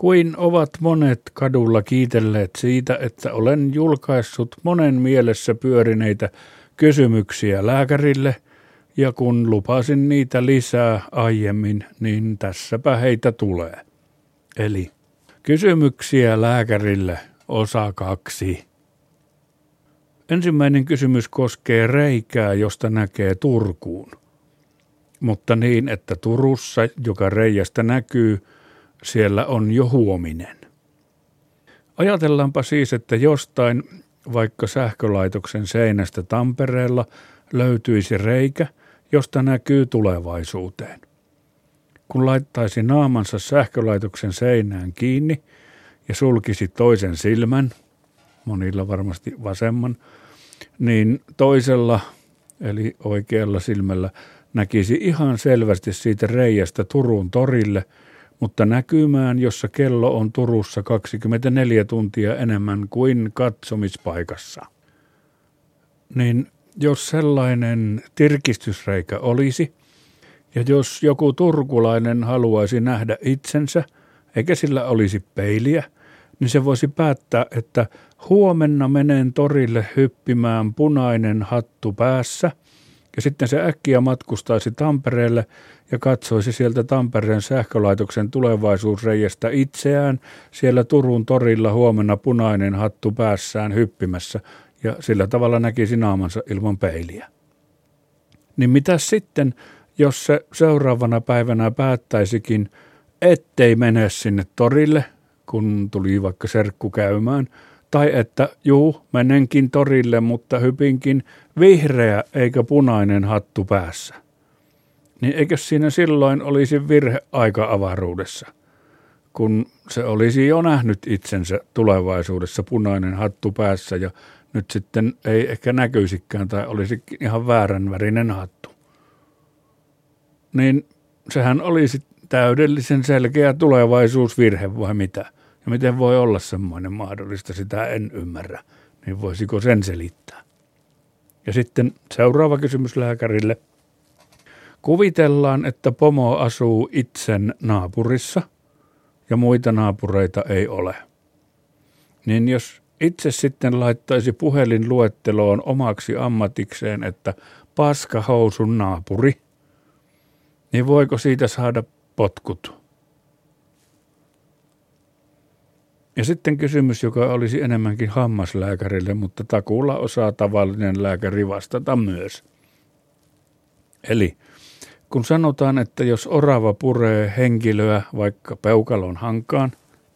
kuin ovat monet kadulla kiitelleet siitä, että olen julkaissut monen mielessä pyörineitä kysymyksiä lääkärille, ja kun lupasin niitä lisää aiemmin, niin tässäpä heitä tulee. Eli kysymyksiä lääkärille osa kaksi. Ensimmäinen kysymys koskee reikää, josta näkee Turkuun. Mutta niin, että Turussa, joka reiästä näkyy, siellä on jo huominen. Ajatellaanpa siis, että jostain, vaikka sähkölaitoksen seinästä Tampereella, löytyisi reikä, josta näkyy tulevaisuuteen. Kun laittaisi naamansa sähkölaitoksen seinään kiinni ja sulkisi toisen silmän, monilla varmasti vasemman, niin toisella, eli oikealla silmällä, näkisi ihan selvästi siitä reiästä Turun torille, mutta näkymään, jossa kello on Turussa 24 tuntia enemmän kuin katsomispaikassa. Niin jos sellainen tirkistysreikä olisi, ja jos joku turkulainen haluaisi nähdä itsensä, eikä sillä olisi peiliä, niin se voisi päättää, että huomenna menen torille hyppimään punainen hattu päässä, ja sitten se äkkiä matkustaisi Tampereelle ja katsoisi sieltä Tampereen sähkölaitoksen tulevaisuusreiästä itseään siellä Turun torilla huomenna punainen hattu päässään hyppimässä ja sillä tavalla näkisi naamansa ilman peiliä. Niin mitä sitten, jos se seuraavana päivänä päättäisikin, ettei mene sinne torille, kun tuli vaikka serkku käymään, tai että juu, menenkin torille, mutta hypinkin vihreä eikä punainen hattu päässä. Niin eikö siinä silloin olisi virhe aika avaruudessa, kun se olisi jo nähnyt itsensä tulevaisuudessa punainen hattu päässä ja nyt sitten ei ehkä näkyisikään tai olisi ihan väärän värinen hattu. Niin sehän olisi täydellisen selkeä tulevaisuusvirhe vai mitä? Ja miten voi olla semmoinen mahdollista, sitä en ymmärrä. Niin voisiko sen selittää? Ja sitten seuraava kysymys lääkärille. Kuvitellaan, että pomo asuu itsen naapurissa ja muita naapureita ei ole. Niin jos itse sitten laittaisi puhelinluetteloon omaksi ammatikseen, että paskahousun naapuri, niin voiko siitä saada potkut? Ja sitten kysymys, joka olisi enemmänkin hammaslääkärille, mutta takuulla osaa tavallinen lääkäri vastata myös. Eli kun sanotaan, että jos orava puree henkilöä vaikka peukalon hankaan,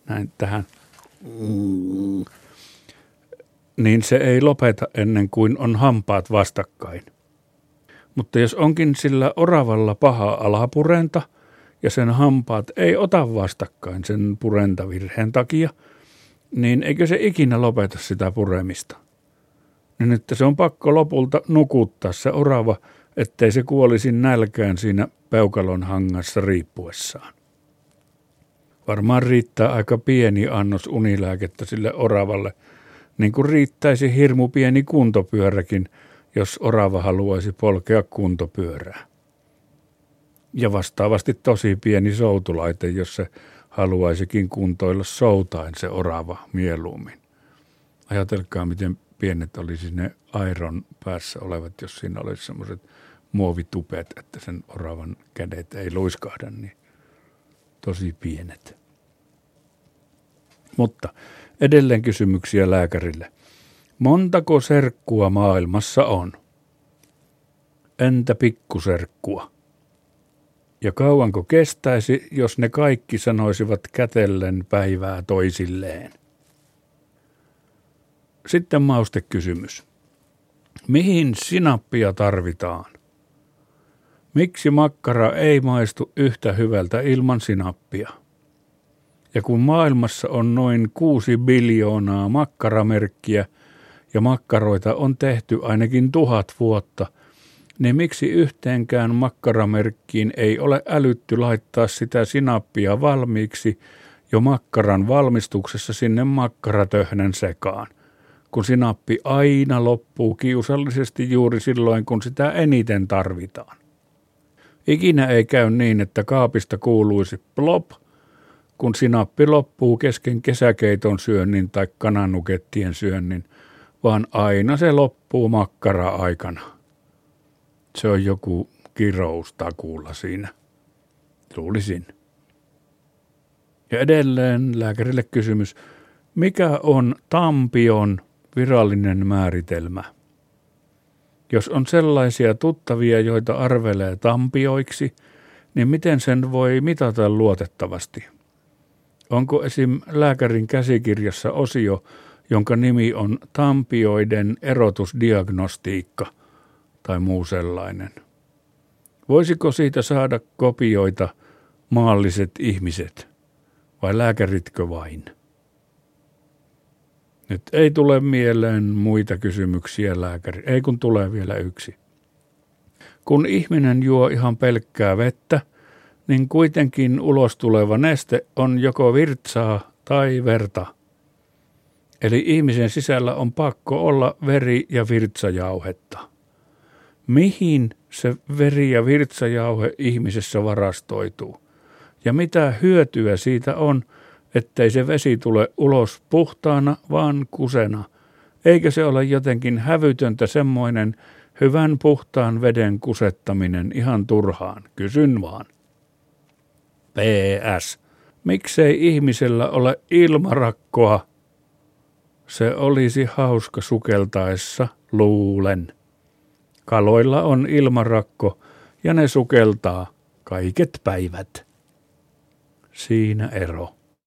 näin tähän, niin se ei lopeta ennen kuin on hampaat vastakkain. Mutta jos onkin sillä oravalla paha alapurenta ja sen hampaat ei ota vastakkain sen purentavirheen takia, niin eikö se ikinä lopeta sitä puremista? Niin että se on pakko lopulta nukuttaa se orava, ettei se kuolisi nälkään siinä peukalon hangassa riippuessaan. Varmaan riittää aika pieni annos unilääkettä sille oravalle, niin kuin riittäisi hirmu pieni kuntopyöräkin, jos orava haluaisi polkea kuntopyörää. Ja vastaavasti tosi pieni soutulaite, jos se haluaisikin kuntoilla soutain se orava mieluummin. Ajatelkaa, miten pienet olisi ne airon päässä olevat, jos siinä olisi semmoiset muovitupet, että sen oravan kädet ei luiskahda, niin tosi pienet. Mutta edelleen kysymyksiä lääkärille. Montako serkkua maailmassa on? Entä pikkuserkkua? Ja kauanko kestäisi, jos ne kaikki sanoisivat kätellen päivää toisilleen? Sitten maustekysymys. Mihin sinappia tarvitaan? Miksi makkara ei maistu yhtä hyvältä ilman sinappia? Ja kun maailmassa on noin kuusi biljoonaa makkaramerkkiä ja makkaroita on tehty ainakin tuhat vuotta, niin miksi yhteenkään makkaramerkkiin ei ole älytty laittaa sitä sinappia valmiiksi jo makkaran valmistuksessa sinne makkaratöhnän sekaan, kun sinappi aina loppuu kiusallisesti juuri silloin, kun sitä eniten tarvitaan. Ikinä ei käy niin, että kaapista kuuluisi plop, kun sinappi loppuu kesken kesäkeiton syönnin tai kananukettien syönnin, vaan aina se loppuu makkara-aikana. Se on joku kirous takuulla siinä. Luulisin. Ja edelleen lääkärille kysymys, mikä on tampion virallinen määritelmä? Jos on sellaisia tuttavia, joita arvelee tampioiksi, niin miten sen voi mitata luotettavasti? Onko esim. lääkärin käsikirjassa osio, jonka nimi on tampioiden erotusdiagnostiikka tai muu sellainen? Voisiko siitä saada kopioita maalliset ihmiset vai lääkäritkö vain? Nyt ei tule mieleen muita kysymyksiä lääkäri. Ei kun tulee vielä yksi. Kun ihminen juo ihan pelkkää vettä, niin kuitenkin ulos tuleva neste on joko virtsaa tai verta. Eli ihmisen sisällä on pakko olla veri- ja virtsajauhetta. Mihin se veri- ja virtsajauhe ihmisessä varastoituu? Ja mitä hyötyä siitä on, ettei se vesi tule ulos puhtaana, vaan kusena. Eikä se ole jotenkin hävytöntä semmoinen hyvän puhtaan veden kusettaminen ihan turhaan. Kysyn vaan. PS. Miksei ihmisellä ole ilmarakkoa? Se olisi hauska sukeltaessa, luulen. Kaloilla on ilmarakko ja ne sukeltaa kaiket päivät. Siinä ero.